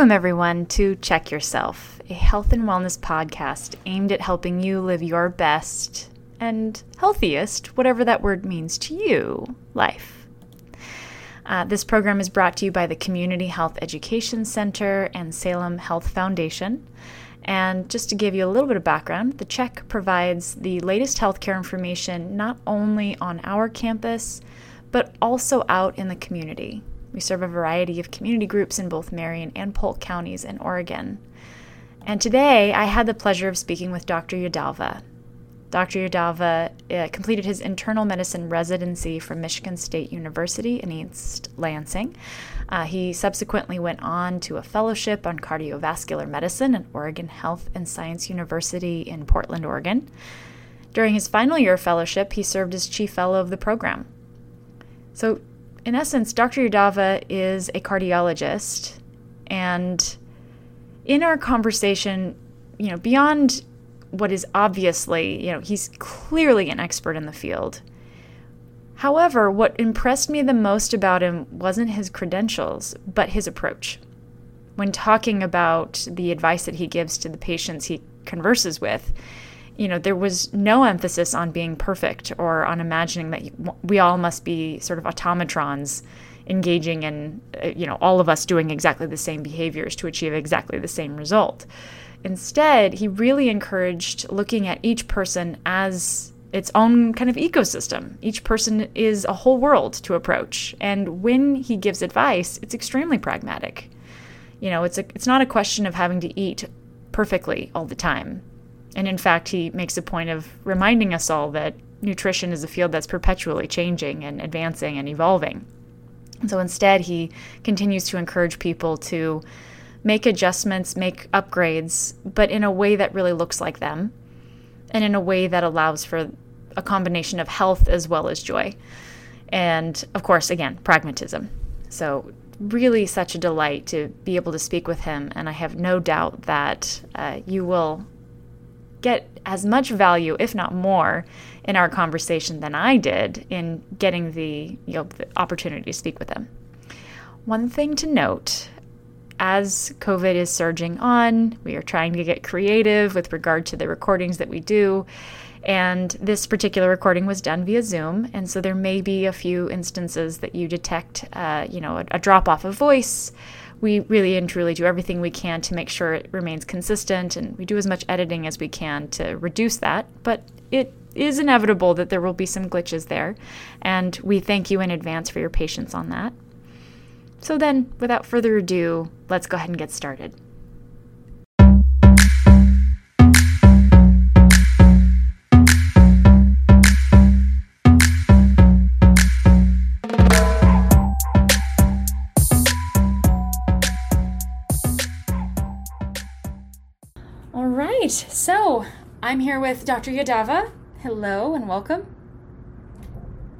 Welcome, everyone, to Check Yourself, a health and wellness podcast aimed at helping you live your best and healthiest, whatever that word means to you, life. Uh, this program is brought to you by the Community Health Education Center and Salem Health Foundation. And just to give you a little bit of background, the Check provides the latest healthcare information not only on our campus, but also out in the community. We serve a variety of community groups in both Marion and Polk counties in Oregon. And today I had the pleasure of speaking with Dr. Yadava. Dr. Yadava uh, completed his internal medicine residency from Michigan State University in East Lansing. Uh, he subsequently went on to a fellowship on cardiovascular medicine at Oregon Health and Science University in Portland, Oregon. During his final year of fellowship, he served as chief fellow of the program. So, in essence, Dr. Yadava is a cardiologist, and in our conversation, you know, beyond what is obviously, you know, he's clearly an expert in the field. However, what impressed me the most about him wasn't his credentials, but his approach. When talking about the advice that he gives to the patients he converses with, you know, there was no emphasis on being perfect or on imagining that we all must be sort of automatrons engaging in, uh, you know, all of us doing exactly the same behaviors to achieve exactly the same result. Instead, he really encouraged looking at each person as its own kind of ecosystem. Each person is a whole world to approach. And when he gives advice, it's extremely pragmatic. You know, it's a, it's not a question of having to eat perfectly all the time. And in fact, he makes a point of reminding us all that nutrition is a field that's perpetually changing and advancing and evolving. so instead, he continues to encourage people to make adjustments, make upgrades, but in a way that really looks like them and in a way that allows for a combination of health as well as joy. And of course, again, pragmatism. So, really, such a delight to be able to speak with him. And I have no doubt that uh, you will get as much value, if not more, in our conversation than I did in getting the, you know, the opportunity to speak with them. One thing to note as COVID is surging on, we are trying to get creative with regard to the recordings that we do. And this particular recording was done via Zoom, and so there may be a few instances that you detect, uh, you know, a, a drop off of voice we really and truly do everything we can to make sure it remains consistent and we do as much editing as we can to reduce that. But it is inevitable that there will be some glitches there, and we thank you in advance for your patience on that. So, then, without further ado, let's go ahead and get started. So, I'm here with Dr. Yadava. Hello and welcome.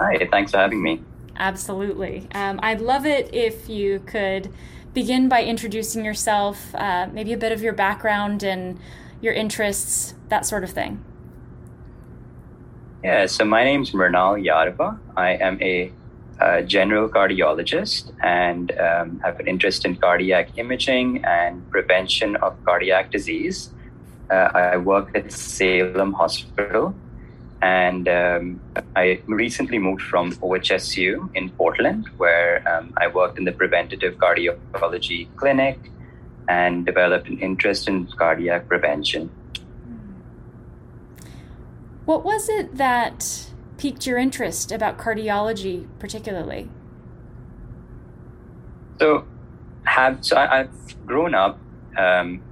Hi, thanks for having me. Absolutely. Um, I'd love it if you could begin by introducing yourself, uh, maybe a bit of your background and your interests, that sort of thing. Yeah, so my name is Mrinal Yadava. I am a uh, general cardiologist and um, have an interest in cardiac imaging and prevention of cardiac disease uh, I work at Salem Hospital, and um, I recently moved from OHSU in Portland, where um, I worked in the preventative cardiology clinic and developed an interest in cardiac prevention. What was it that piqued your interest about cardiology, particularly? So, have so I, have grown up um,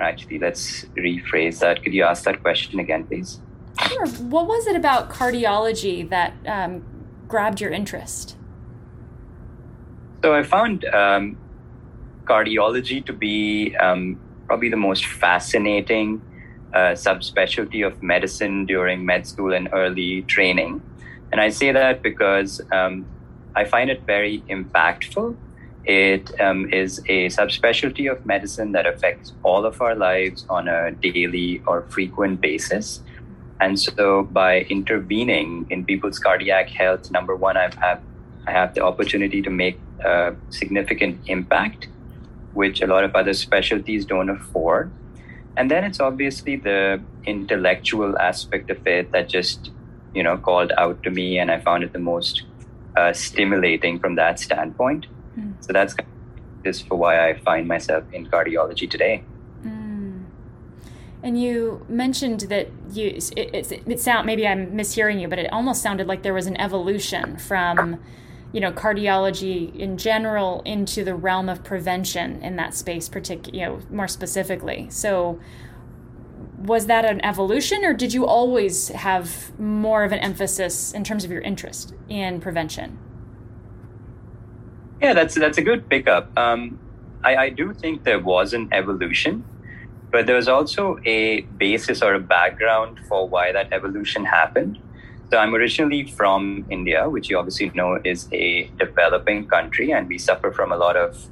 Actually, let's rephrase that. Could you ask that question again, please? Sure. What was it about cardiology that um, grabbed your interest? So I found um, cardiology to be um, probably the most fascinating uh, subspecialty of medicine during med school and early training. And I say that because um, I find it very impactful it um, is a subspecialty of medicine that affects all of our lives on a daily or frequent basis. And so, by intervening in people's cardiac health, number one, I've have, I have the opportunity to make a significant impact which a lot of other specialties don't afford. And then it's obviously the intellectual aspect of it that just, you know, called out to me, and I found it the most uh, stimulating from that standpoint. Mm. So that's just for why I find myself in cardiology today. Mm. And you mentioned that you it, it, it sound maybe I'm mishearing you, but it almost sounded like there was an evolution from you know cardiology in general into the realm of prevention in that space particular you know more specifically so was that an evolution or did you always have more of an emphasis in terms of your interest in prevention yeah that's that's a good pickup um, I, I do think there was an evolution but there was also a basis or a background for why that evolution happened so I'm originally from India, which you obviously know is a developing country, and we suffer from a lot of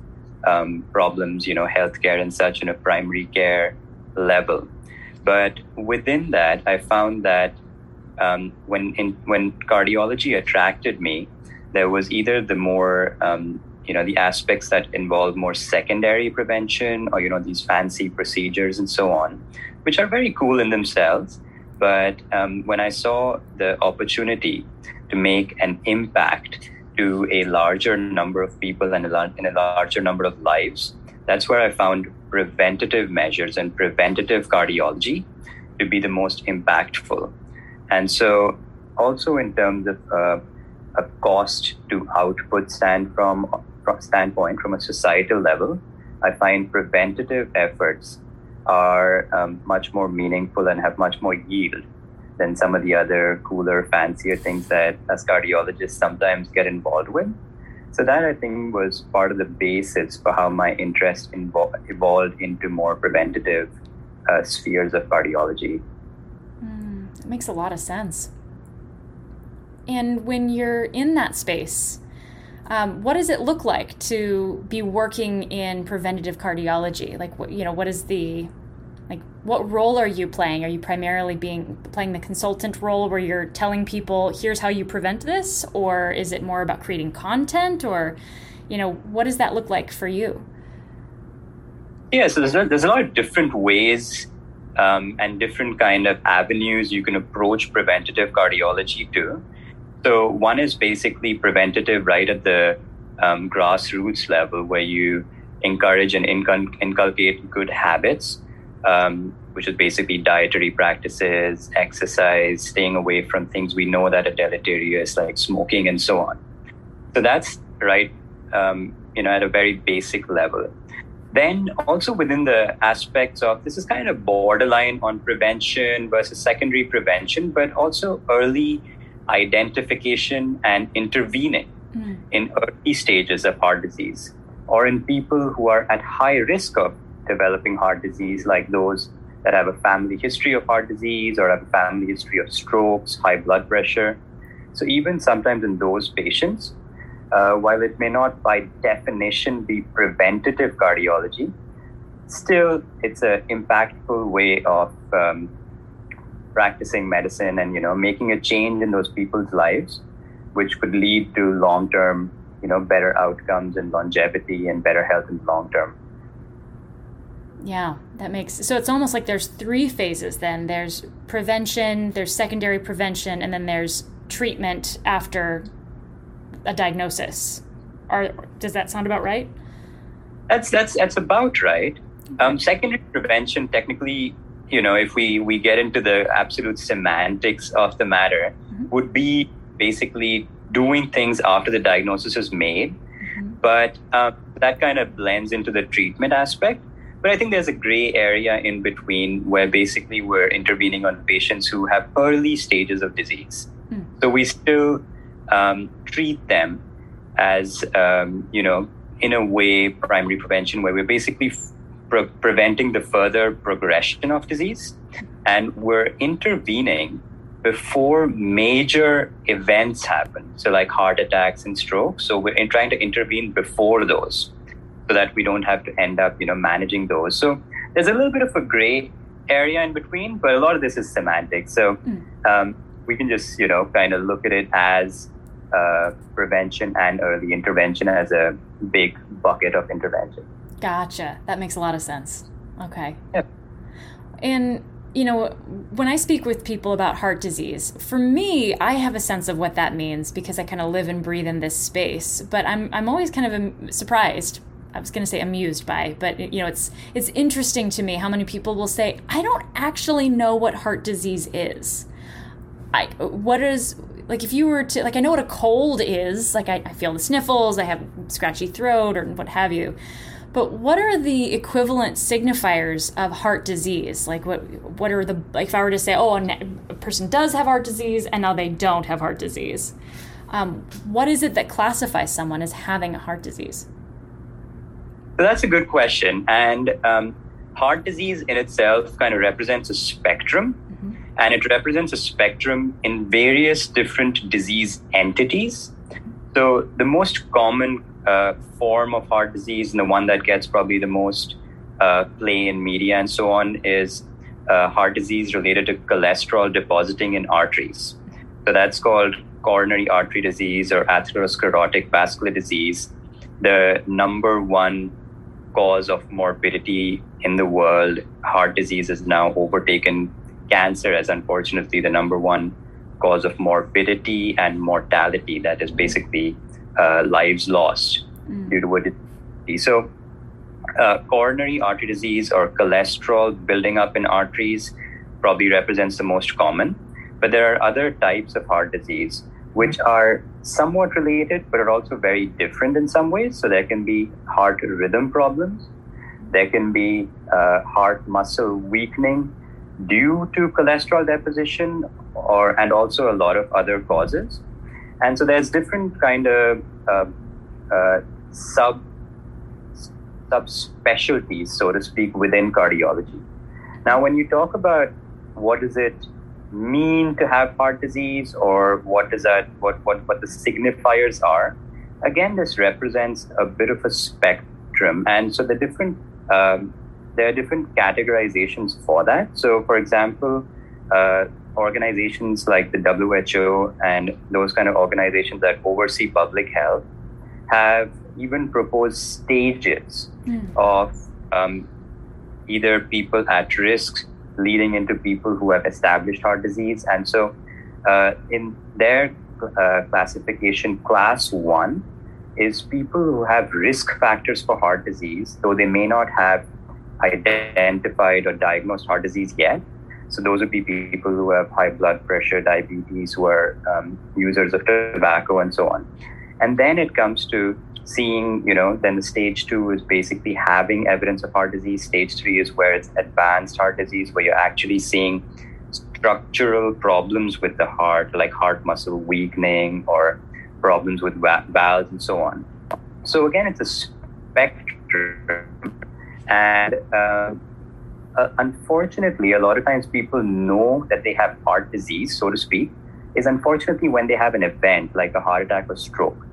um, problems, you know, healthcare and such in a primary care level. But within that, I found that um, when in, when cardiology attracted me, there was either the more um, you know the aspects that involve more secondary prevention, or you know these fancy procedures and so on, which are very cool in themselves but um, when I saw the opportunity to make an impact to a larger number of people and a, in a larger number of lives, that's where I found preventative measures and preventative cardiology to be the most impactful. And so, also in terms of uh, a cost to output stand from, from standpoint from a societal level, I find preventative efforts are um, much more meaningful and have much more yield than some of the other cooler, fancier things that as cardiologists sometimes get involved with. So that I think was part of the basis for how my interest invo- evolved into more preventative uh, spheres of cardiology. Mm, that makes a lot of sense. And when you're in that space, um, what does it look like to be working in preventative cardiology? Like, what you know, what is the like what role are you playing? Are you primarily being playing the consultant role where you're telling people here's how you prevent this, or is it more about creating content, or you know, what does that look like for you? Yeah, so there's a, there's a lot of different ways um, and different kind of avenues you can approach preventative cardiology to. So one is basically preventative right at the um, grassroots level where you encourage and inculcate good habits, um, which is basically dietary practices, exercise, staying away from things we know that are deleterious like smoking and so on. So that's right, um, you know, at a very basic level. Then also within the aspects of this is kind of borderline on prevention versus secondary prevention, but also early identification and intervening mm. in early stages of heart disease or in people who are at high risk of developing heart disease, like those that have a family history of heart disease or have a family history of strokes, high blood pressure. So, even sometimes in those patients, uh, while it may not by definition be preventative cardiology, still it's an impactful way of um, practicing medicine and you know making a change in those people's lives which could lead to long-term you know better outcomes and longevity and better health in the long term. Yeah that makes so it's almost like there's three phases then. There's prevention there's secondary prevention and then there's treatment after a diagnosis. Or does that sound about right? That's that's that's about right. Um, secondary prevention technically you know, if we, we get into the absolute semantics of the matter, mm-hmm. would be basically doing things after the diagnosis is made. Mm-hmm. But uh, that kind of blends into the treatment aspect. But I think there's a gray area in between where basically we're intervening on patients who have early stages of disease. Mm. So we still um, treat them as, um, you know, in a way, primary prevention, where we're basically pre- preventing the further progression of disease. And we're intervening before major events happen. So, like heart attacks and strokes. So, we're in trying to intervene before those so that we don't have to end up, you know, managing those. So, there's a little bit of a gray area in between, but a lot of this is semantic. So, hmm. um, we can just, you know, kind of look at it as uh, prevention and early intervention as a big bucket of intervention. Gotcha. That makes a lot of sense. Okay. Yeah. And you know, when I speak with people about heart disease, for me, I have a sense of what that means because I kind of live and breathe in this space. But I'm I'm always kind of surprised. I was going to say amused by, but you know, it's it's interesting to me how many people will say, "I don't actually know what heart disease is." I what is like if you were to like I know what a cold is, like I, I feel the sniffles, I have scratchy throat or what have you but what are the equivalent signifiers of heart disease? Like what what are the like if I were to say, oh, a person does have heart disease and now they don't have heart disease, um, what is it that classifies someone as having a heart disease? So that's a good question, and um, heart disease in itself kind of represents a spectrum, mm-hmm. and it represents a spectrum in various different disease entities. So the most common uh, form of heart disease, and the one that gets probably the most uh, play in media and so on, is uh, heart disease related to cholesterol depositing in arteries. So that's called coronary artery disease or atherosclerotic vascular disease. The number one cause of morbidity in the world, heart disease has now overtaken cancer as unfortunately the number one cause of morbidity and mortality. That is basically uh, lives lost mm. due to a disease. So, uh, coronary artery disease or cholesterol building up in arteries probably represents the most common. But there are other types of heart disease which are somewhat related but are also very different in some ways. So, there can be heart rhythm problems, there can be uh, heart muscle weakening due to cholesterol deposition or and also a lot of other causes and so there's different kind of uh, uh, sub subspecialties, so to speak, within cardiology. Now, when you talk about what does it mean to have heart disease, or what does that what what what the signifiers are, again, this represents a bit of a spectrum, and so the different um, there are different categorizations for that. So, for example. Uh, organizations like the WHO and those kind of organizations that oversee public health have even proposed stages mm. of um, either people at risk leading into people who have established heart disease. And so, uh, in their uh, classification, class one is people who have risk factors for heart disease, though they may not have identified or diagnosed heart disease yet so those would be people who have high blood pressure, diabetes, who are um, users of tobacco, and so on. And then it comes to seeing, you know, then the stage two is basically having evidence of heart disease. Stage three is where it's advanced heart disease, where you're actually seeing structural problems with the heart, like heart muscle weakening or problems with valves and so on. So again, it's a spectrum, and uh, uh, unfortunately, a lot of times people know that they have heart disease, so to speak, is unfortunately when they have an event like a heart attack or stroke.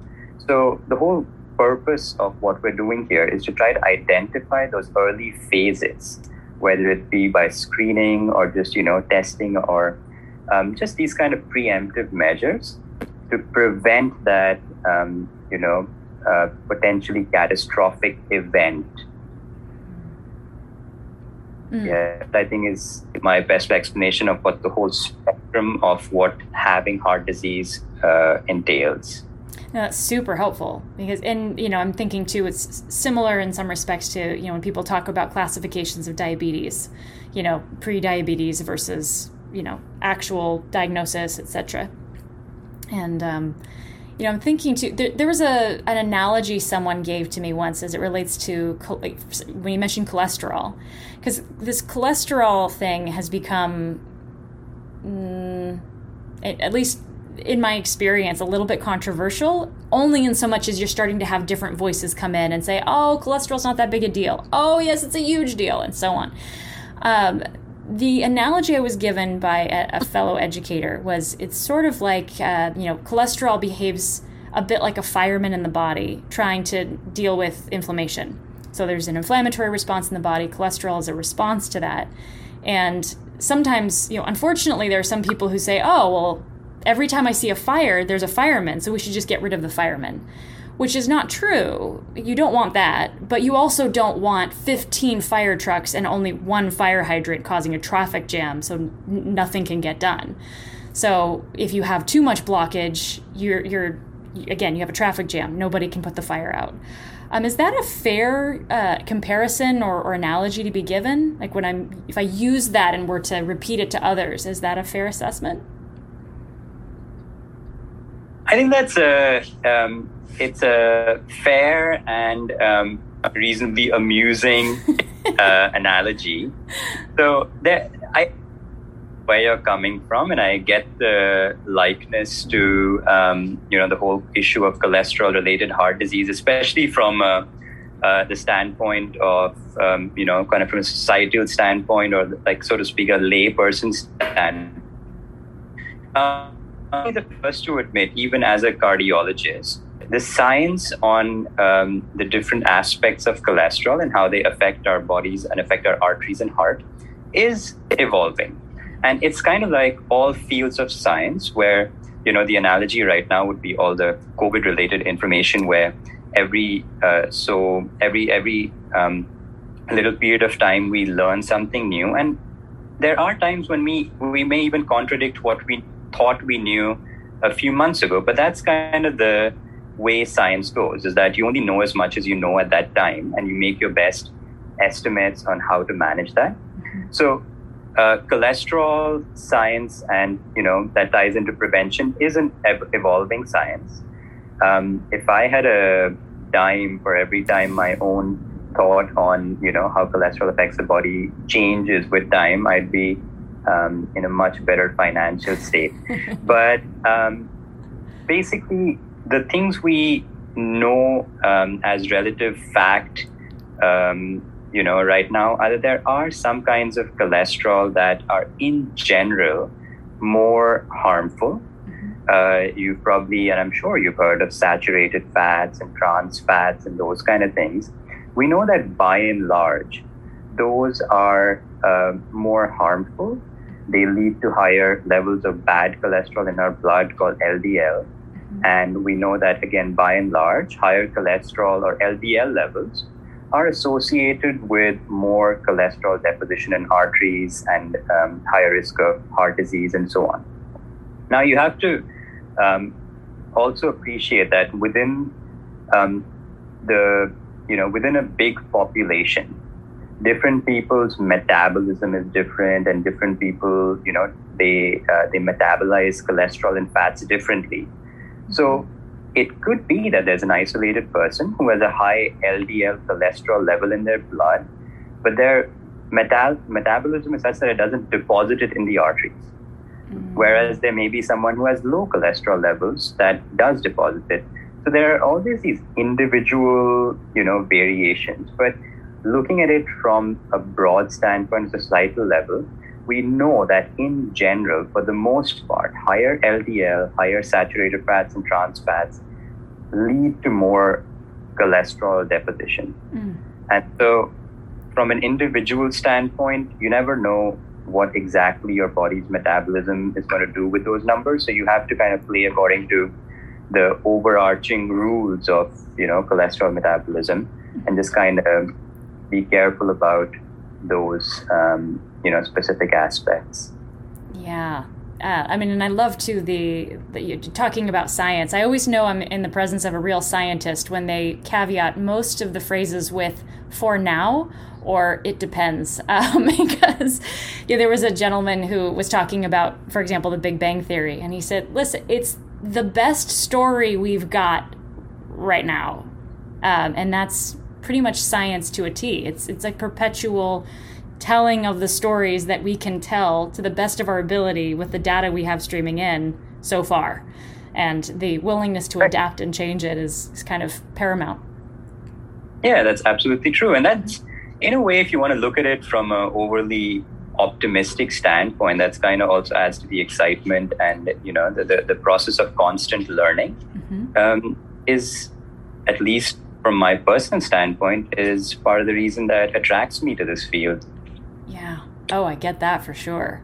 So the whole purpose of what we're doing here is to try to identify those early phases, whether it be by screening or just you know testing or um, just these kind of preemptive measures to prevent that um, you know uh, potentially catastrophic event Mm. Yeah, I think is my best explanation of what the whole spectrum of what having heart disease uh, entails. that's super helpful because, and you know, I'm thinking too, it's similar in some respects to you know when people talk about classifications of diabetes, you know, pre-diabetes versus you know actual diagnosis, etc. And um, you know, I'm thinking too. There, there, was a an analogy someone gave to me once as it relates to when you mentioned cholesterol, because this cholesterol thing has become, mm, at least in my experience, a little bit controversial. Only in so much as you're starting to have different voices come in and say, "Oh, cholesterol's not that big a deal." "Oh, yes, it's a huge deal," and so on. Um, the analogy I was given by a, a fellow educator was it's sort of like, uh, you know, cholesterol behaves a bit like a fireman in the body trying to deal with inflammation. So there's an inflammatory response in the body, cholesterol is a response to that. And sometimes, you know, unfortunately, there are some people who say, oh, well, every time I see a fire, there's a fireman, so we should just get rid of the fireman. Which is not true. You don't want that, but you also don't want 15 fire trucks and only one fire hydrant causing a traffic jam so nothing can get done. So if you have too much blockage, you're you're again, you have a traffic jam. Nobody can put the fire out. Um, is that a fair uh, comparison or, or analogy to be given? Like when I'm, if I use that and were to repeat it to others, is that a fair assessment? I think that's a um, it's a fair and um, reasonably amusing uh, analogy. So there, I where you're coming from, and I get the likeness to um, you know the whole issue of cholesterol-related heart disease, especially from uh, uh, the standpoint of um, you know kind of from a societal standpoint, or like so to speak, a layperson's stand. Uh, I'm the first to admit, even as a cardiologist, the science on um, the different aspects of cholesterol and how they affect our bodies and affect our arteries and heart is evolving. And it's kind of like all fields of science where, you know, the analogy right now would be all the COVID related information where every, uh, so every, every um, little period of time we learn something new. And there are times when we, we may even contradict what we thought we knew a few months ago, but that's kind of the way science goes is that you only know as much as you know at that time and you make your best estimates on how to manage that. So uh, cholesterol science and you know that ties into prevention is an ev- evolving science. Um, if i had a dime for every time my own thought on you know how cholesterol affects the body changes with time i'd be um, in a much better financial state. But um, basically the things we know um, as relative fact um, you know, right now, either there are some kinds of cholesterol that are in general more harmful. Mm-hmm. Uh, you probably, and I'm sure you've heard of saturated fats and trans fats and those kind of things. We know that by and large, those are uh, more harmful. They lead to higher levels of bad cholesterol in our blood called LDL. And we know that, again, by and large, higher cholesterol or LDL levels are associated with more cholesterol deposition in arteries and um, higher risk of heart disease and so on. Now, you have to um, also appreciate that within um, the, you know, within a big population, different people's metabolism is different, and different people, you know, they uh, they metabolize cholesterol and fats differently. So it could be that there's an isolated person who has a high LDL cholesterol level in their blood, but their metal- metabolism is such that it doesn't deposit it in the arteries. Mm-hmm. Whereas there may be someone who has low cholesterol levels that does deposit it. So there are always these individual, you know, variations. But looking at it from a broad standpoint, societal level, we know that in general, for the most part, higher LDL, higher saturated fats and trans fats lead to more cholesterol deposition. Mm. And so, from an individual standpoint, you never know what exactly your body's metabolism is going to do with those numbers. So, you have to kind of play according to the overarching rules of you know cholesterol metabolism and just kind of be careful about those um, you know specific aspects. Yeah. Uh, I mean, and I love too the, the talking about science. I always know I'm in the presence of a real scientist when they caveat most of the phrases with "for now" or "it depends," um, because yeah, there was a gentleman who was talking about, for example, the Big Bang Theory, and he said, "Listen, it's the best story we've got right now, um, and that's pretty much science to a T. It's it's like perpetual." telling of the stories that we can tell to the best of our ability with the data we have streaming in so far. And the willingness to adapt and change it is, is kind of paramount. Yeah, that's absolutely true. And that's, in a way, if you want to look at it from an overly optimistic standpoint, that's kind of also adds to the excitement and, you know, the, the, the process of constant learning mm-hmm. um, is, at least from my personal standpoint, is part of the reason that attracts me to this field yeah. Oh, I get that for sure.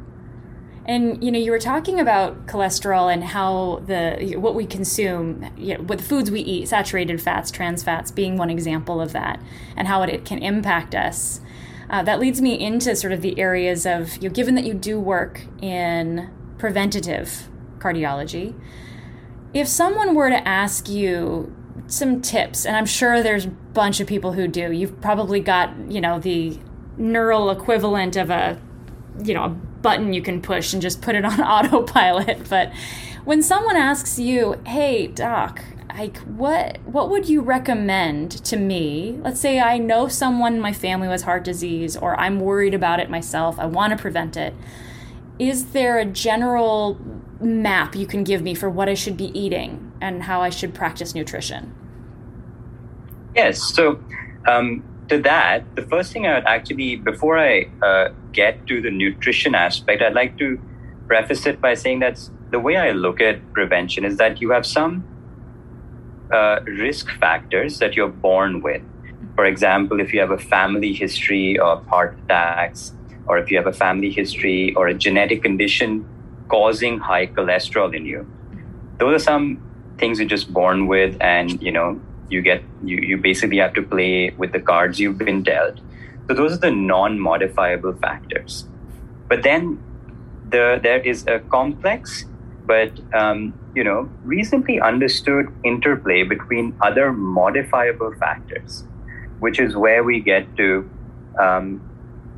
And you know, you were talking about cholesterol and how the what we consume, you know, what the foods we eat, saturated fats, trans fats, being one example of that, and how it, can impact us. Uh, that leads me into sort of the areas of you know, given that you do work in preventative cardiology. If someone were to ask you some tips, and I'm sure there's a bunch of people who do, you've probably got you know the neural equivalent of a you know a button you can push and just put it on autopilot. But when someone asks you, "Hey, doc," like what what would you recommend to me? Let's say i know someone in my family with heart disease or i'm worried about it myself i want to prevent it. Is there a general map you can give me for what i should be eating and how i should practice nutrition yes so um, to that the first thing i would actually before i uh, get to the nutrition aspect i'd like to preface it by saying that the way i look at prevention is that you have some uh, risk factors that you're born with. For example, if you have a family history of heart attacks, or if you have a family history or a genetic condition causing high cholesterol in you, those are some things you're just born with, and you know you get you you basically have to play with the cards you've been dealt. So those are the non-modifiable factors. But then the there is a complex but um, you know reasonably understood interplay between other modifiable factors, which is where we get to um,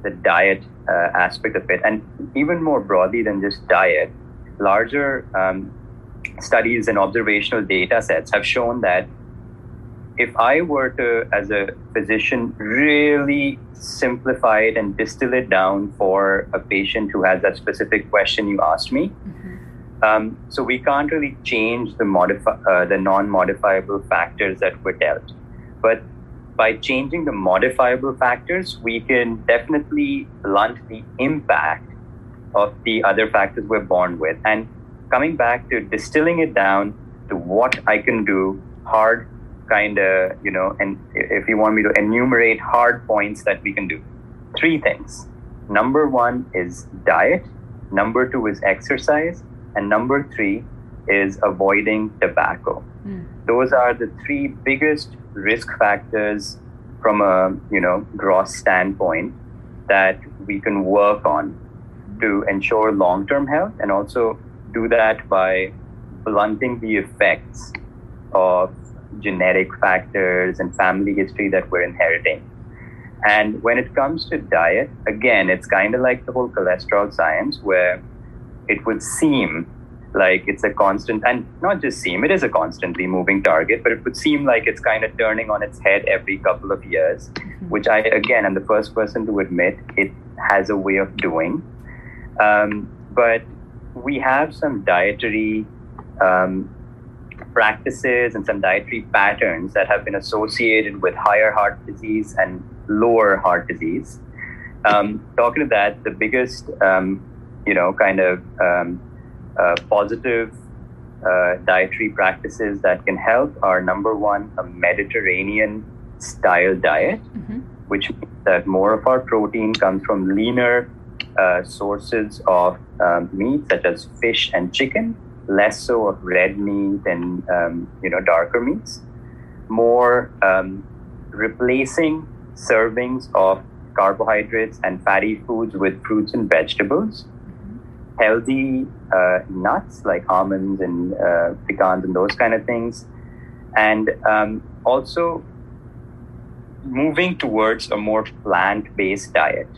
the diet uh, aspect of it, and even more broadly than just diet, larger um, studies and observational data sets have shown that if I were to, as a physician, really simplify it and distill it down for a patient who has that specific question you asked me, mm-hmm um, so we can't really change the modify uh, the non-modifiable factors that were dealt, but by changing the modifiable factors, we can definitely blunt the impact of the other factors we're born with. And coming back to distilling it down to what I can do, hard kind of, you know, and if you want me to enumerate hard points that we can do, three things. Number one is diet. Number two is exercise. And number three is avoiding tobacco. Mm. Those are the three biggest risk factors from a you know gross standpoint that we can work on to ensure long-term health and also do that by blunting the effects of genetic factors and family history that we're inheriting. And when it comes to diet, again, it's kind of like the whole cholesterol science where it would seem like it's a constant and not just seem it is a constantly moving target but it would seem like it's kind of turning on its head every couple of years mm-hmm. which i again am the first person to admit it has a way of doing um, but we have some dietary um, practices and some dietary patterns that have been associated with higher heart disease and lower heart disease um, talking to that the biggest um, you know kind of um, uh, positive uh, dietary practices that can help are number one, a Mediterranean style diet, mm-hmm. which means that more of our protein comes from leaner uh, sources of um, meat, such as fish and chicken, less so of red meat and um, you know darker meats. More um, replacing servings of carbohydrates and fatty foods with fruits and vegetables healthy uh, nuts like almonds and uh, pecans and those kind of things, and um, also moving towards a more plant-based diet.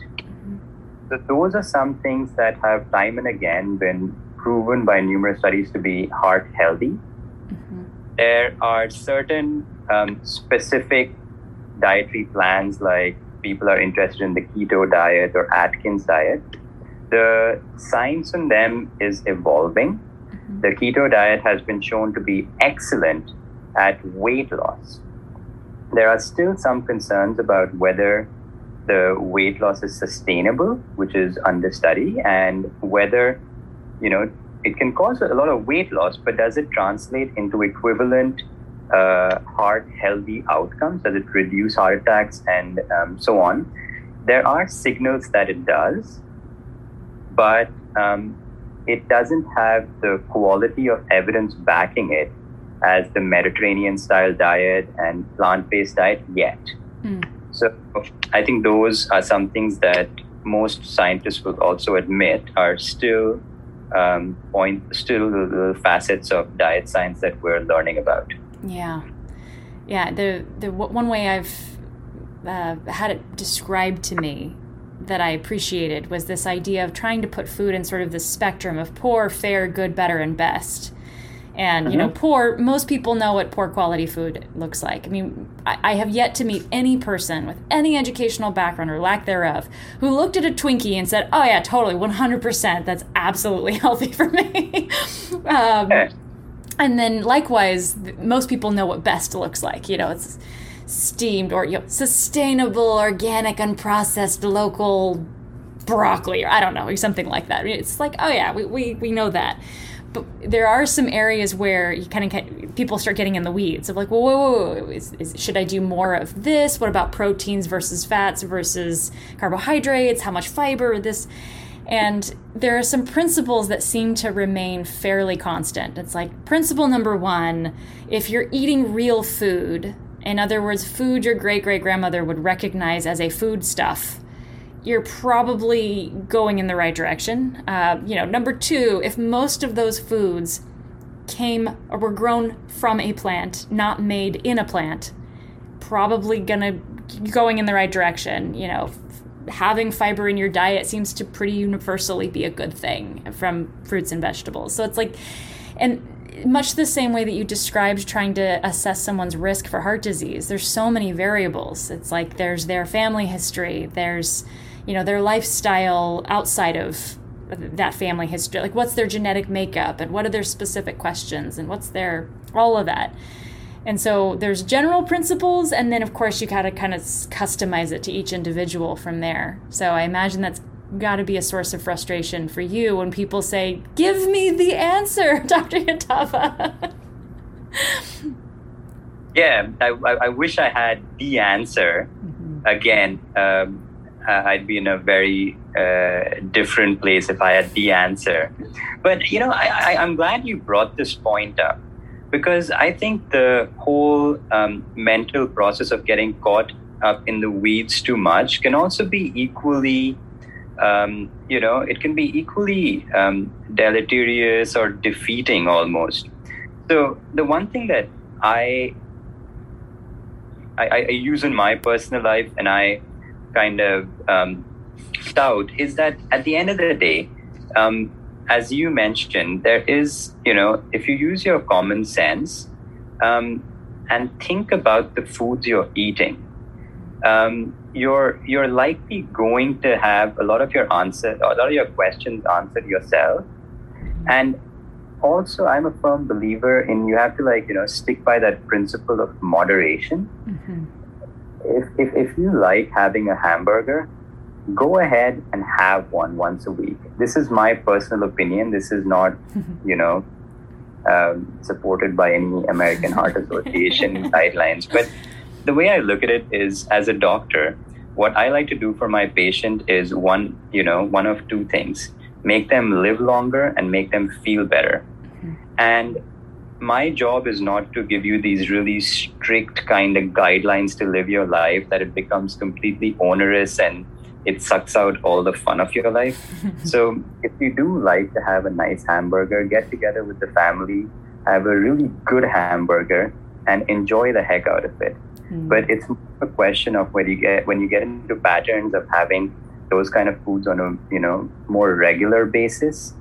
So those are some things that have time and again been proven by numerous studies to be heart healthy. Mm-hmm. There are certain um, specific dietary plans like people are interested in the keto diet or Atkins diet the science on them is evolving. Mm-hmm. The keto diet has been shown to be excellent at weight loss. There are still some concerns about whether the weight loss is sustainable, which is under study, and whether, you know, it can cause a lot of weight loss, but does it translate into equivalent uh, heart healthy outcomes? Does it reduce heart attacks and um, so on? There are signals that it does, but um, it doesn't have the quality of evidence backing it as the Mediterranean style diet and plant based diet yet. Mm. So I think those are some things that most scientists will also admit are still um, point still the, facets of diet science that we're learning about. Yeah, yeah. The the one way I've uh, had it described to me that I appreciated was this idea of trying to put food in sort of the spectrum of poor, fair, good, better, and best. And, you know, mm-hmm. poor, most people know what poor quality food looks like. I mean, I, I, have yet to meet any person with any educational background or lack thereof who looked at a Twinkie and said, oh, yeah, totally, 100%, that's absolutely healthy for me. um, and then likewise, most people know what best looks like. You know, it's steamed or you know, sustainable, organic, unprocessed, local broccoli, or I don't know, or something like that. It's like, oh, yeah, we, we, we know that but there are some areas where you kind of people start getting in the weeds of like, whoa, whoa, whoa, is, is, should I do more of this? What about proteins versus fats versus carbohydrates? How much fiber? This, and there are some principles that seem to remain fairly constant. It's like principle number one: if you're eating real food, in other words, food your great great grandmother would recognize as a foodstuff you're probably going in the right direction. Uh, you know, number two, if most of those foods came or were grown from a plant, not made in a plant, probably gonna going in the right direction. You know, having fiber in your diet seems to pretty universally be a good thing from fruits and vegetables. So it's like, and much the same way that you described trying to assess someone's risk for heart disease, there's so many variables. It's like there's their family history, there's you know their lifestyle outside of that family history? Like what's their genetic makeup and what are their specific questions and what's their all of that? And so there's general principles and then of course you gotta kind of customize it to each individual from there. So i imagine that's got to be a source of frustration for you when people say give me the answer dr Yadava. Yeah I, I, wish i had the answer mm-hmm. again um, uh, I'd be in a very uh, different place if I had the answer. But you know, I, am glad you brought this point up because I think the whole um, mental process of getting caught up in the weeds too much can also be equally, um, you know, it can be equally um, deleterious or defeating almost. So the one thing that I I, I use in my personal life, and I kind of um, stout is that at the end of the day, um, as you mentioned, there is, you know, if you use your common sense um, and think about the foods you're eating, um, you're you're likely going to have a lot of your answer, a lot of your questions answered yourself, and also i'm a firm believer in you have to like you know stick by that principle of moderation. Mm-hmm if, if, if you like having a hamburger, go ahead and have one once a week. This is my personal opinion. This is not, you know, um, supported by any American Heart Association guidelines. But the way I look at it is, as a doctor, what I like to do for my patient is one, you know, one of two things: make them live longer and make them feel better. Mm-hmm. And my job is not to give you these really strict kind of guidelines to live your life that it becomes completely onerous and it sucks out all the fun of your life. so if you do like to have a nice hamburger, get together with the family, have a really good hamburger and enjoy the heck out of it. Mm. But it's a question of when you get when you get into patterns of having those kind of foods on a you know more regular basis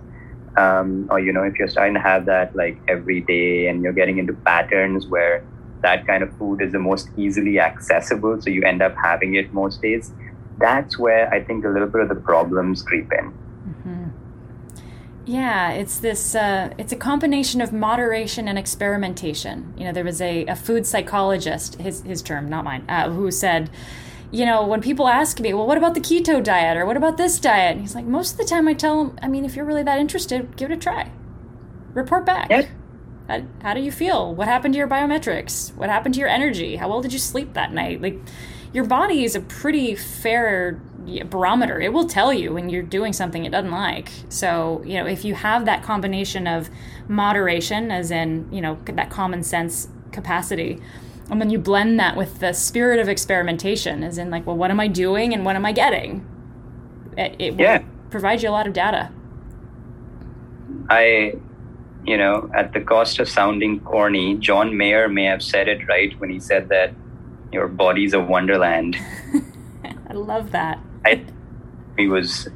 um, or you know if you're starting to have that like every day and you're getting into patterns where that kind of food is the most easily accessible so you end up having it most days that's where i think a little bit of the problems creep in mm-hmm. yeah it's this uh, it's a combination of moderation and experimentation you know there was a, a food psychologist his, his term not mine uh, who said you know, when people ask me, well, what about the keto diet or what about this diet? And he's like, most of the time I tell them, I mean, if you're really that interested, give it a try. Report back. Yep. How, how do you feel? What happened to your biometrics? What happened to your energy? How well did you sleep that night? Like, your body is a pretty fair barometer. It will tell you when you're doing something it doesn't like. So, you know, if you have that combination of moderation, as in, you know, that common sense capacity, and then you blend that with the spirit of experimentation, as in, like, well, what am I doing and what am I getting? It, it Yeah. will provide you a lot of data. I, you know, at the cost of sounding corny, John Mayer may have said it right when he said that your body's a wonderland. I love that. I, he was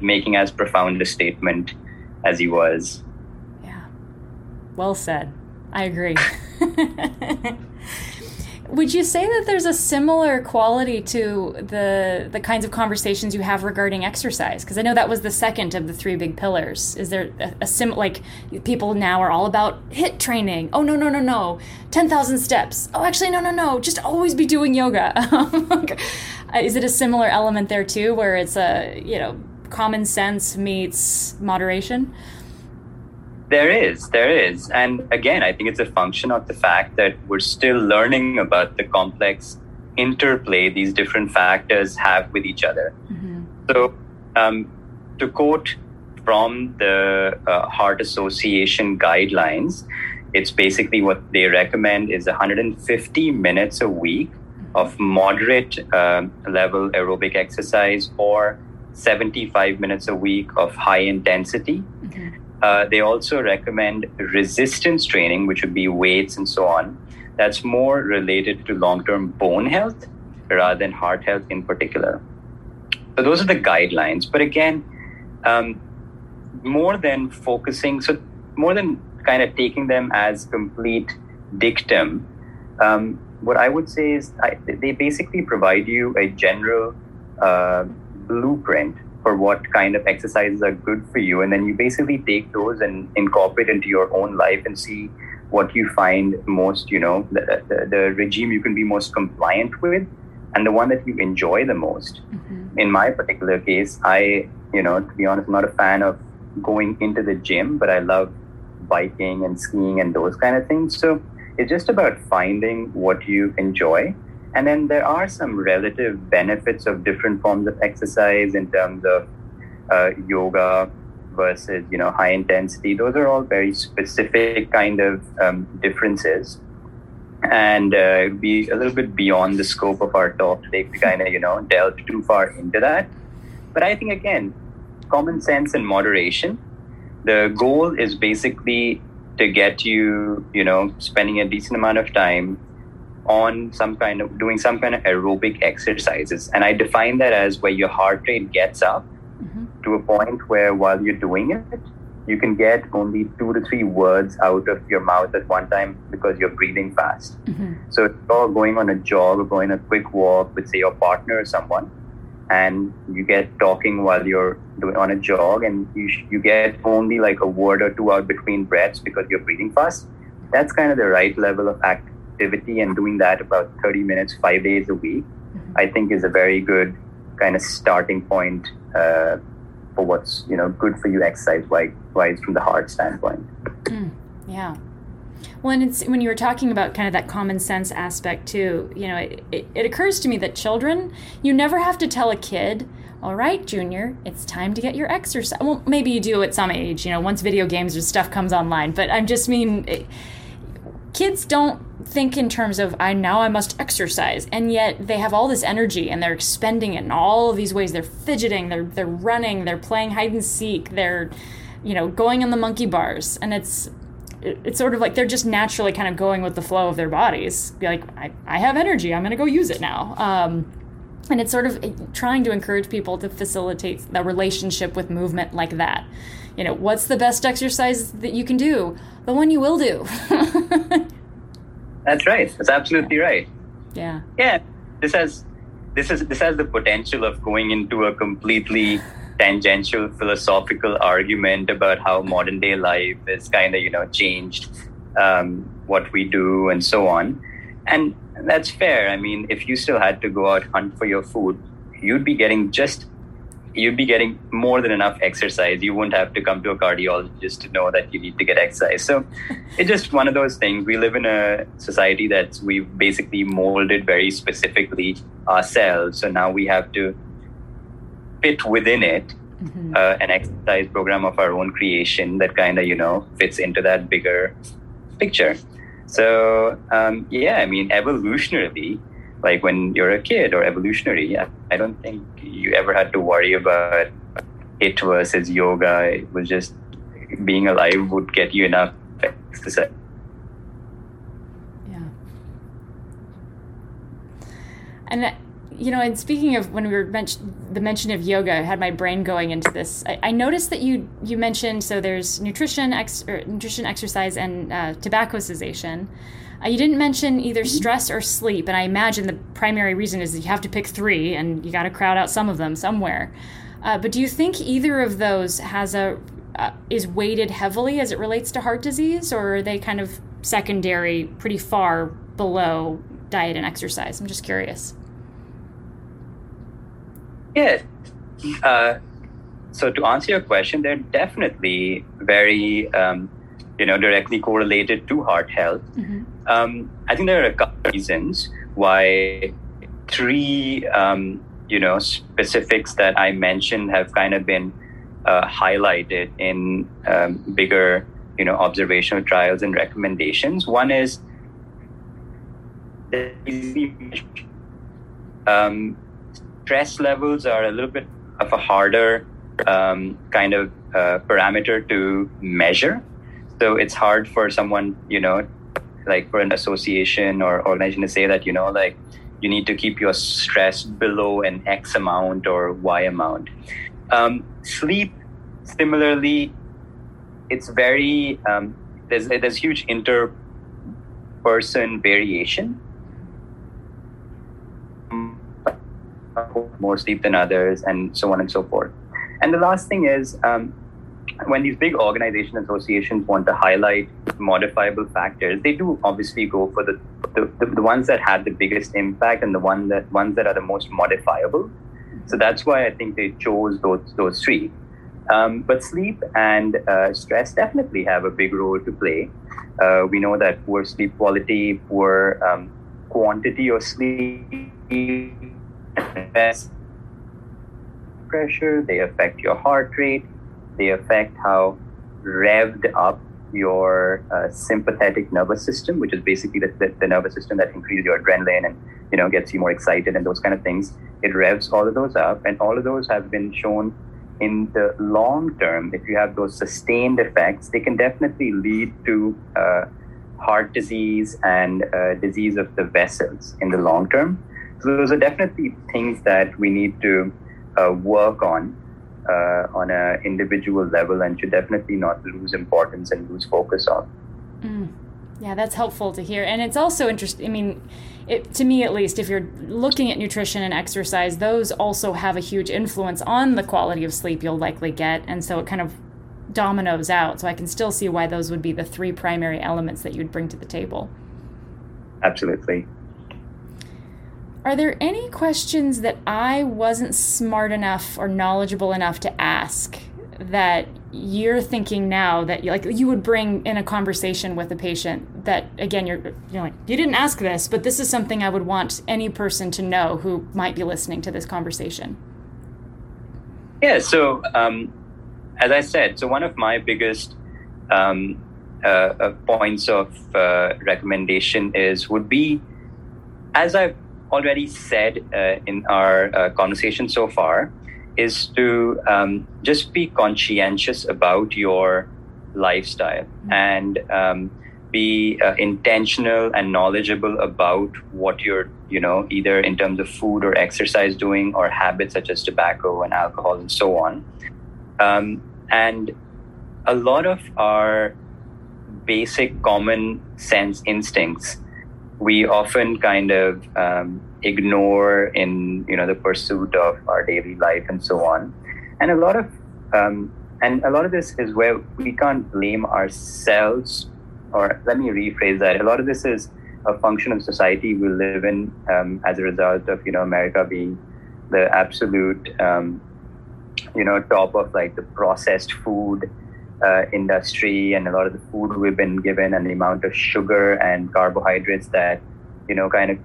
making as profound a statement as he was. Yeah. Well said. I agree. Would you say that there's a similar quality to the the kinds of conversations you have regarding exercise? Because I know that was the second of the three big pillars. Is there a, a sim like people now are all about HIIT training? Oh no no no no, ten thousand steps. Oh actually no no no, just always be doing yoga. Is it a similar element there too, where it's a you know common sense meets moderation? There is, there is. And again, I think it's a function of the fact that we're still learning about the complex interplay these different factors have with each other. Mm-hmm. So, um, to quote from the uh, Heart Association guidelines, it's basically what they recommend is 150 minutes a week of moderate um, level aerobic exercise or 75 minutes a week of high intensity. Mm-hmm. Uh, they also recommend resistance training, which would be weights and so on. That's more related to long term bone health rather than heart health in particular. So, those are the guidelines. But again, um, more than focusing, so more than kind of taking them as complete dictum, um, what I would say is I, they basically provide you a general uh, blueprint for what kind of exercises are good for you. And then you basically take those and incorporate into your own life and see what you find most, you know, the, the, the regime you can be most compliant with and the one that you enjoy the most. Mm-hmm. In my particular case, I, you know, to be honest, I'm not a fan of going into the gym, but I love biking and skiing and those kind of things. So it's just about finding what you enjoy and then there are some relative benefits of different forms of exercise in terms of uh, yoga versus you know high intensity. Those are all very specific kind of um, differences, and uh, be a little bit beyond the scope of our talk today to kind of you know delve too far into that. But I think again, common sense and moderation. The goal is basically to get you you know spending a decent amount of time on some kind of doing some kind of aerobic exercises. And I define that as where your heart rate gets up Mm-hmm. to a point where while you're doing it, you can get only two to three words out of your mouth at one time because you're breathing fast. Mm-hmm. So if you're going on a jog or going a quick walk with, say, your partner or someone, and you get talking while you're doing on a jog, and you sh- you get only like a word or two out between breaths because you're breathing fast. That's kind of the right level of activity, and doing that about 30 minutes, five days a week, I think is a very good kind of starting point uh, for what's you know good for you exercise wise from the heart standpoint. Mm, yeah. Well, and it's when you were talking about kind of that common sense aspect too. You know, it, it, it occurs to me that children, you never have to tell a kid, "All right, Junior, it's time to get your exercise." Well, maybe you do at some age. You know, once video games or stuff comes online. But I just mean, it, kids don't think in terms of I now I must exercise, and yet they have all this energy and they're expending it in all of these ways. They're fidgeting, they're they're running, they're playing hide and seek, they're you know going on the monkey bars, and it's it's sort of like they're just naturally kind of going with the flow of their bodies. Be like, I, I have energy, I'm gonna go use it now. Um, and it's sort of trying to encourage people to facilitate the relationship with movement like that. You know, what's the best exercise that you can do? The one you will do. That's right. That's absolutely right. yeah. Yeah, this has this is this has the potential of going into a completely tangential philosophical argument about how modern day life is kind of you know changed um, what we do and so on, and that's fair. I mean, if you still had to go out hunt for your food, you'd be getting just you'd be getting more than enough exercise. You wouldn't have to come to a cardiologist to know that you need to get exercise. So it's just one of those things. We live in a society that we've basically molded very specifically ourselves. So now we have to fit within it mm-hmm. uh, an exercise program of our own creation that kind of you know fits into that bigger picture. So um, yeah, I mean evolutionarily, like when you're a kid or evolutionary, I, I don't think you ever had to worry about it versus yoga. It was just being alive would get you enough exercise. Yeah. And you know, and speaking of when we were mentioned the mention of yoga, I had my brain going into this. I, I noticed that you you mentioned so there's nutrition, ex, nutrition, exercise, and uh, tobacco cessation. Uh, you didn't mention either mm-hmm. stress or sleep, and I imagine the primary reason is that you have to pick three, and you got to crowd out some of them somewhere. Uh, but do you think either of those has a uh, is weighted heavily as it relates to heart disease, or are they kind of secondary, pretty far below diet and exercise? I'm just curious. Yeah. Uh, so to answer your question, they're definitely very, um, you know, directly correlated to heart health. Mm-hmm. Um, I think there are a couple of reasons why three, um, you know, specifics that I mentioned have kind of been uh, highlighted in um, bigger, you know, observational trials and recommendations. One is um, stress levels are a little bit of a harder um, kind of uh, parameter to measure. So it's hard for someone, you know, like for an association or organization to say that, you know, like you need to keep your stress below an X amount or Y amount. Um, sleep, similarly, it's very, um, there's, there's huge inter-person variation more sleep than others, and so on and so forth. And the last thing is, um, when these big organization associations want to highlight modifiable factors, they do obviously go for the, the, the, ones that had the biggest impact and the one that ones that are the most modifiable. So that's why I think they chose those those three. Um, but sleep and uh, stress definitely have a big role to play. Uh, we know that poor sleep quality, poor um, quantity of sleep pressure, they affect your heart rate, they affect how revved up your uh, sympathetic nervous system, which is basically the, the, the, nervous system that increases your adrenaline and you know gets you more excited and those kind of things. It revs all of those up, and all of those have been shown in the long term. If you have those sustained effects, they can definitely lead to uh, heart disease and uh, disease of the vessels in the long term. So those are definitely things that we need to uh, work on uh, on an individual level and should definitely not lose importance and lose focus on. Mm. Yeah, that's helpful to hear. And it's also interesting. I mean, it, to me at least, if you're looking at nutrition and exercise, those also have a huge influence on the quality of sleep you'll likely get. And so it kind of dominoes out. So I can still see why those would be the three primary elements that you'd bring to the table. Absolutely. Are there any questions that I wasn't smart enough or knowledgeable enough to ask that you're thinking now that you, like you would bring in a conversation with a patient that again you're you're like you didn't ask this but this is something I would want any person to know who might be listening to this conversation. Yeah, so um, as I said, so one of my biggest um, uh, uh, points of uh, recommendation is would be as I've already said uh, in our uh, conversation so far is to um, just be conscientious about your lifestyle mm-hmm. and um, be uh, intentional and knowledgeable about what you're you know either in terms of food or exercise doing or habits such as tobacco and alcohol and so on um, and a lot of our basic common sense instincts we often kind of um, ignore in you know the pursuit of our daily life and so on. And a lot of um, and a lot of this is where we can't blame ourselves or let me rephrase that. A lot of this is a function of society we live in um, as a result of you know america being the absolute um, you know top of like the processed food uh, industry and a lot of the food we've been given and the amount of sugar and carbohydrates that you know kind of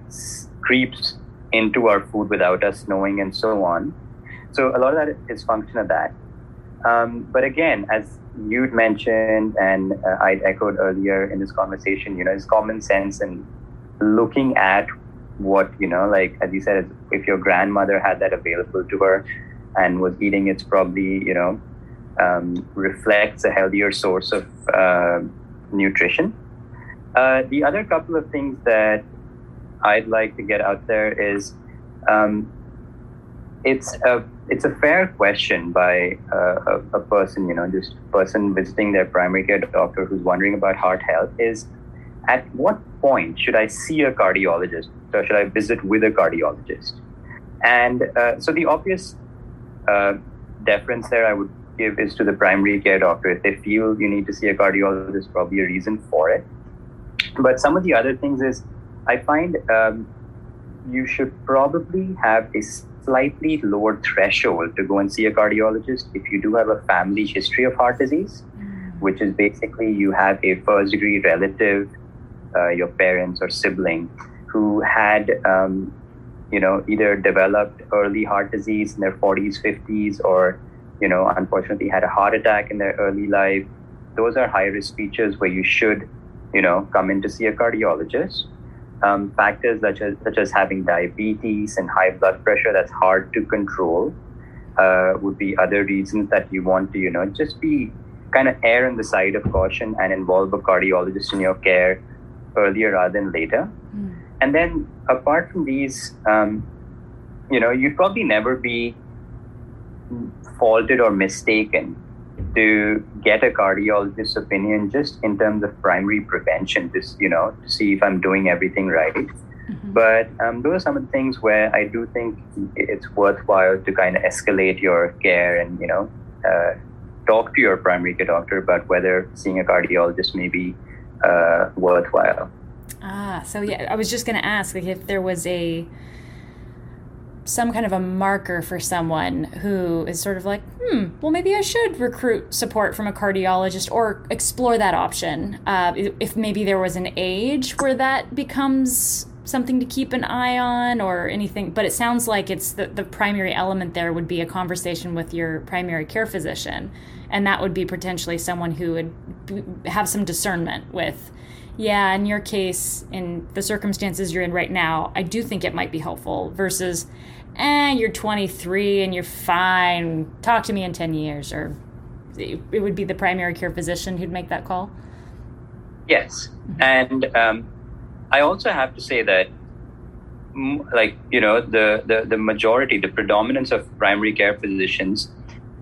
creeps into our food without us knowing and so on so a lot of that is function of that. Um, but again, as you'd mentioned and uh, I'd echoed earlier in this conversation, you know, it's common sense and looking at what, you know, like as you said, if your grandmother had that available to her and was eating, it's probably, you know, um, reflects a healthier source of uh, nutrition. Uh, the other couple of things that I'd like to get out there is um, it's a it's a fair question by uh, a, a, person, you know, just person visiting their primary care doctor who's wondering about heart health is at what point should I see a cardiologist or should I visit with a cardiologist? And uh, so the obvious uh, deference there I would give is to the primary care doctor. If they feel you need to see a cardiologist, probably a reason for it. But some of the other things is I find um, you should probably have a slightly lower threshold to go and see a cardiologist if you do have a family history of heart disease, mm. which is basically you have a first degree relative, uh, your parents or sibling, who had, um, you know, either developed early heart disease in their 40s, 50s, or, you know, unfortunately had a heart attack in their early life. Those are high risk features where you should, you know, come in to see a cardiologist um, factors such as, such as having diabetes and high blood pressure that's hard to control uh, would be other reasons that you want to, you know, just be kind of err on the side of caution and involve a cardiologist in your care earlier rather than later. Mm. And then apart from these, um, you know, you'd probably never be faulted or mistaken to get a cardiologist's opinion just in terms of primary prevention, just, you know, to see if I'm doing everything right. Mm-hmm. But um, those are some of the things where I do think it's worthwhile to kind of escalate your care and, you know, uh, talk to your primary care doctor about whether seeing a cardiologist may be uh, worthwhile. Ah, so yeah, I was just going to ask like, if there was a some kind of a marker for someone who is sort of like, hmm, well, maybe I should recruit support from a cardiologist or explore that option. Uh, if maybe there was an age where that becomes something to keep an eye on or anything. But it sounds like it's the, the primary element there would be a conversation with your primary care physician. And that would be potentially someone who would have some discernment with yeah, in your case, in the circumstances you're in right now, I do think it might be helpful versus, eh, you're 23 and you're fine. Talk to me in 10 years. Or it would be the primary care physician who'd make that call. Yes. And um, I also have to say that, like, you know, the, the, the majority, the predominance of primary care physicians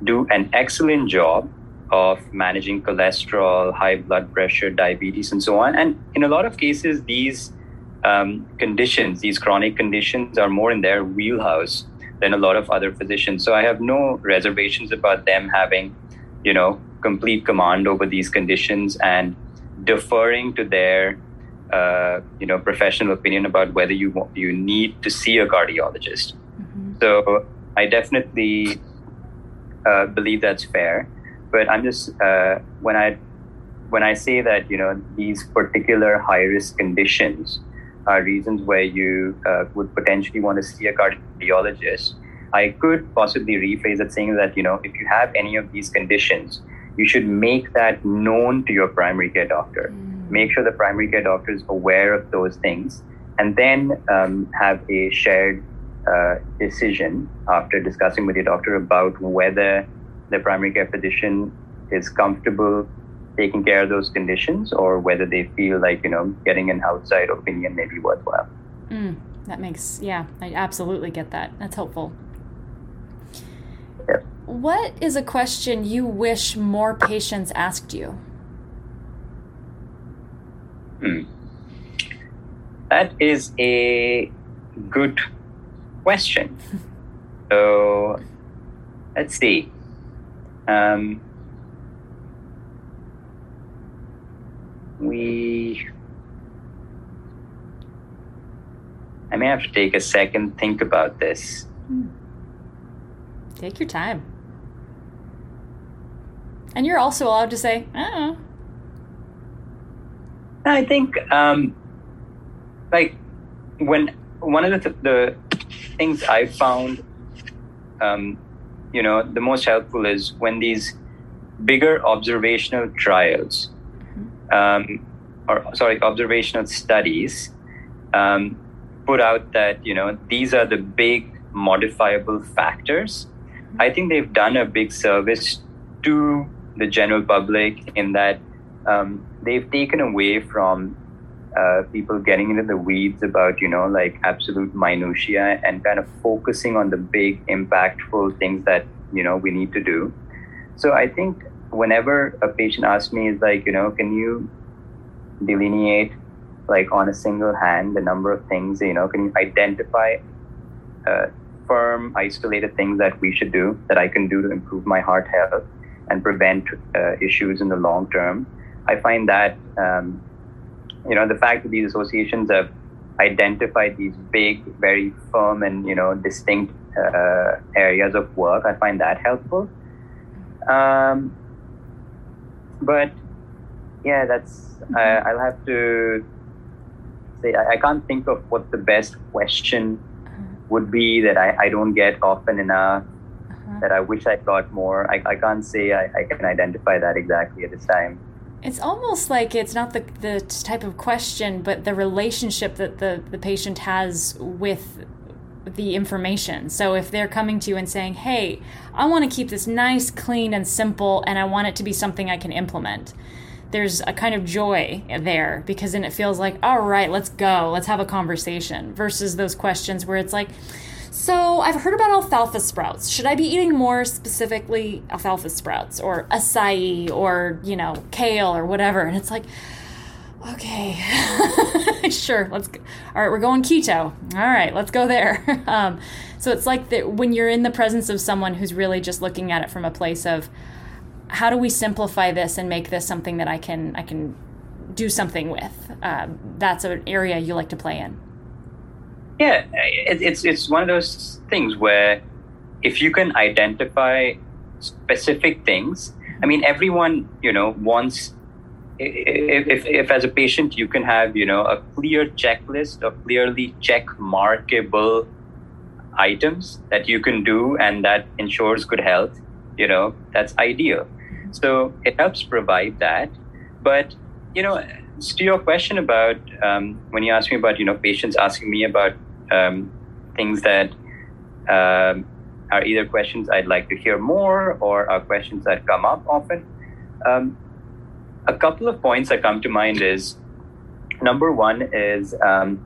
do an excellent job of managing cholesterol, high blood pressure, diabetes, and so on. And in a lot of cases, these um, conditions, these chronic conditions, are more in their wheelhouse than a lot of other physicians. So I have no reservations about them having, you know, complete command over these conditions and deferring to their, uh, you know, professional opinion about whether you want, you need to see a cardiologist. Mm-hmm. So I definitely uh, believe that's fair but I'm just uh, when I when I say that you know these particular high risk conditions are reasons where you uh, would potentially want to see a cardiologist. I could possibly rephrase it saying that you know if you have any of these conditions, you should make that known to your primary care doctor. Mm. Make sure the primary care doctor is aware of those things, and then um, have a shared uh, decision after discussing with your doctor about whether the primary care physician is comfortable taking care of those conditions or whether they feel like you know getting an outside opinion may be worthwhile? Mm, that makes yeah i absolutely get that. That's helpful. Yep. what is a question you wish more patients asked you? Hmm. that is a good question. So let's see um, we I may have to take a second think about this. Take your time. And you're also allowed to say, I I think, um, like, when one of the, th- the things I found um, you know, the most helpful is when these bigger observational trials, um, or sorry, observational studies, um, put out that you know these are the big modifiable factors. I think they've done a big service to the general public in that um, they've taken away from uh, people getting into the weeds about you know like absolute minutia and kind of focusing on the big impactful things that you know we need to do. So i think whenever a patient asks me is like you know can you delineate like on a single hand the number of things you know can you identify uh, firm isolated things that we should do that i can do to improve my heart health and prevent uh, issues in the long term? I find that um, you know the fact that these associations have identified these big very firm and you know distinct uh, areas of work i find that helpful. Um, but yeah that's I, i'll have to say I, I, can't think of what the best question would be that i, I don't get often enough uh-huh. that i wish i got more. I, I can't say I, I can identify that exactly at this time it's almost like it's not the, the type of question, but the relationship that the, the patient has with the information. So if they're coming to you and saying, hey, I want to keep this nice, clean, and simple, and I want it to be something I can implement, there's a kind of joy there because then it feels like, all right, let's go, let's have a conversation, versus those questions where it's like, so I've heard about alfalfa sprouts. Should I be eating more specifically alfalfa sprouts or acai or, you know, kale or whatever? And it's like, okay, sure, let's go. All right, we're going keto. All right, let's go there. Um, so it's like that when you're in the presence of someone who's really just looking at it from a place of, how do we simplify this and make this something that I can I can do something with? Uh, that's an area you like to play in. Yeah, it, it's it's one of those things where if you can identify specific things, I mean, everyone you know wants. If, if, if as a patient you can have you know a clear checklist of clearly check markable items that you can do and that ensures good health you know that's ideal so it helps provide that but you know to your question about um, when you ask me about you know patients asking me about um, things that um, are either questions I'd like to hear more or are questions that come up often. Um, a couple of points that come to mind is number one is um,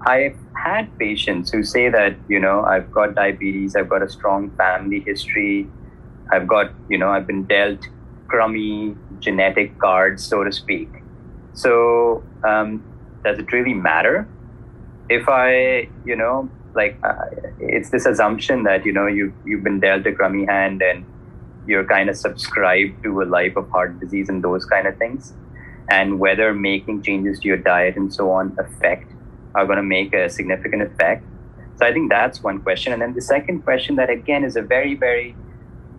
I've had patients who say that, you know, I've got diabetes, I've got a strong family history, I've got, you know, I've been dealt crummy genetic cards, so to speak. So, um, does it really matter? If I, you know, like uh, it's this assumption that you know you you've been dealt a crummy hand and you're kind of subscribed to a life of heart disease and those kind of things, and whether making changes to your diet and so on affect are going to make a significant effect. So I think that's one question, and then the second question that again is a very very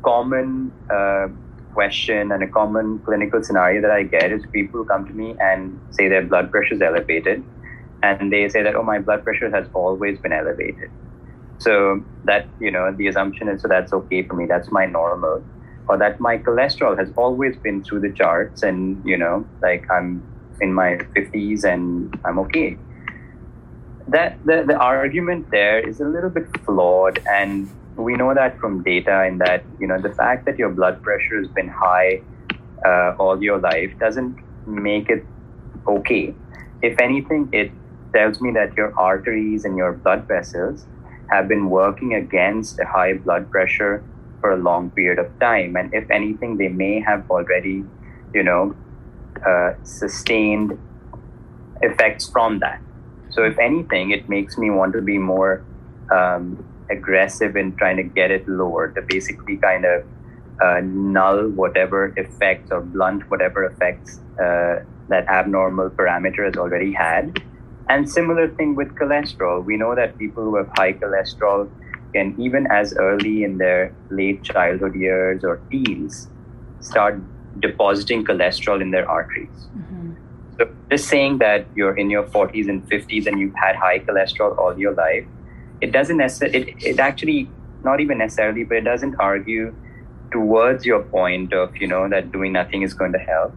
common. Uh, question and a common clinical scenario that I get is people come to me and say their blood pressure is elevated and they say that oh my blood pressure has always been elevated. So that you know the assumption is so that's okay for me. That's my normal. Or that my cholesterol has always been through the charts and you know like i'm in my 50s and i'm okay. That the, the argument there is a little bit flawed. And we know that from data in that you know the fact that your blood pressure has been high uh, all your life doesn't make it okay. If anything it tells me that your arteries and your blood vessels have been working against a high blood pressure for a long period of time. And if anything, they may have already, you know, uh, sustained effects from that. So, if anything, it makes me want to be more um, aggressive in trying to get it lower, to basically kind of uh, null whatever effects or blunt whatever effects uh, that abnormal parameter has already had and similar thing with cholesterol. We know that people who have high cholesterol can, even as early in their late childhood years or teens, start depositing cholesterol in their arteries. Mm-hmm. So, just saying that you're in your 40s and 50s and you've had high cholesterol all your life, it doesn't necessarily, it, it actually not even necessarily, but it doesn't argue towards your point of, you know, that doing nothing is going to help.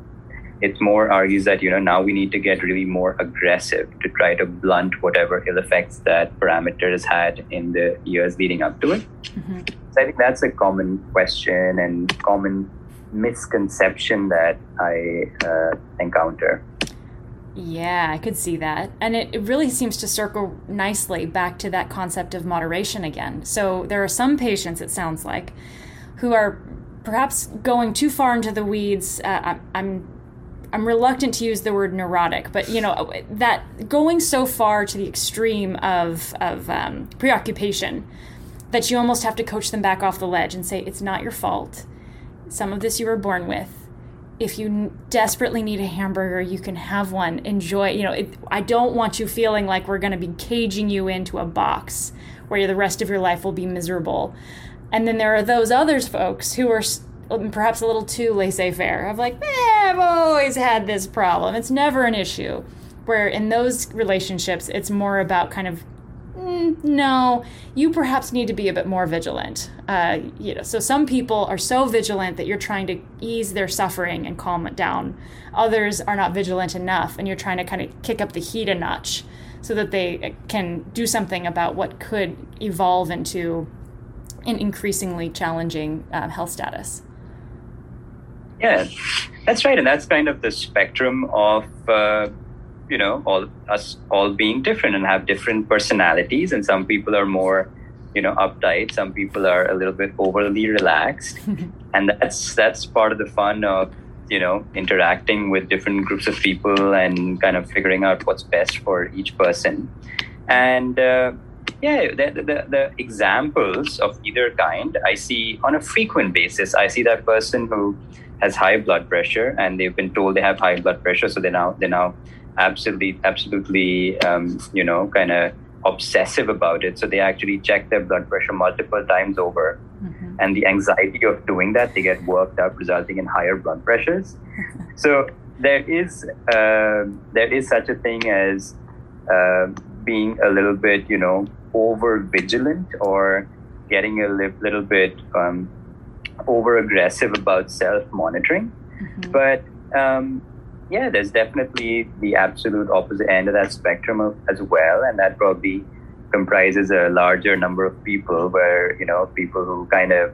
It more argues that, you know, now we need to get really more aggressive to try to blunt whatever ill effects that parameter has had in the years leading up to it. Mm-hmm. So I think that's a common question and common misconception that I uh, encounter. Yeah, I could see that. And it, it really seems to circle nicely back to that concept of moderation again. So there are some patients, it sounds like, who are perhaps going too far into the weeds. Uh, I'm I'm reluctant to use the word neurotic, but you know that going so far to the extreme of of um, preoccupation that you almost have to coach them back off the ledge and say it's not your fault. Some of this you were born with if you desperately need a hamburger, you can have one. Enjoy. You know, it, I don't want you feeling like we're going to be caging you into a box where the rest of your life will be miserable. And then there are those others folks who are perhaps a little too laissez-faire of like, eh, I've always had this problem. It's never an issue. Where in those relationships, it's more about kind of mm, no, you perhaps need to be a bit more vigilant. Uh, you know, so some people are so vigilant that you're trying to ease their suffering and calm it down. Others are not vigilant enough, and you're trying to kind of kick up the heat a notch so that they can do something about what could evolve into an increasingly challenging uh, health status. Yeah, that's right, and that's kind of the spectrum of. Uh, you know all us all being different and have different personalities and some people are more you know uptight some people are a little bit overly relaxed and that's that's part of the fun of you know interacting with different groups of people and kind of figuring out what's best for each person and uh, yeah the, the, the examples of either kind i see on a frequent basis i see that person who has high blood pressure and they've been told they have high blood pressure so they now they now absolutely absolutely um, you know kind of obsessive about it. So they actually check their blood pressure multiple times over. Mm-hmm. and the anxiety of doing that they get worked up resulting in higher blood pressures. So there is uh, there is such a thing as uh, being a little bit you know over vigilant or getting a li- little bit um, over aggressive about self monitoring mm-hmm. but um, yeah, there's definitely the absolute opposite end of that spectrum of, as well, and that probably comprises a larger number of people where you know people who kind of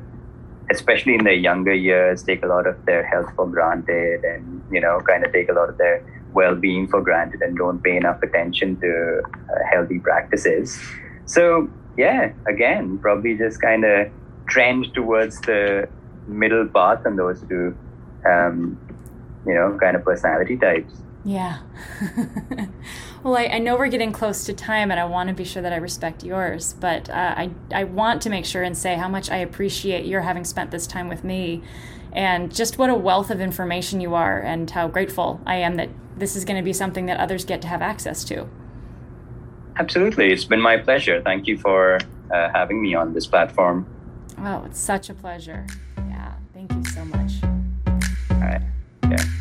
especially in their younger years take a lot of their health for granted and you know kind of take a lot of their well-being for granted and don't pay enough attention to uh, healthy practices so yeah again probably just kind of trend towards the middle path on those two um, you know, kind of personality types. Yeah. well, I, I, know we're getting close to time, and I want to be sure that I respect yours. But uh, I, I want to make sure and say how much I appreciate your having spent this time with me, and just what a wealth of information you are, and how grateful I am that this is going to be something that others get to have access to. Absolutely. It's been my pleasure. Thank you for uh, having me on this platform. Oh, it's such a pleasure. Thank you so much. All right. Yeah.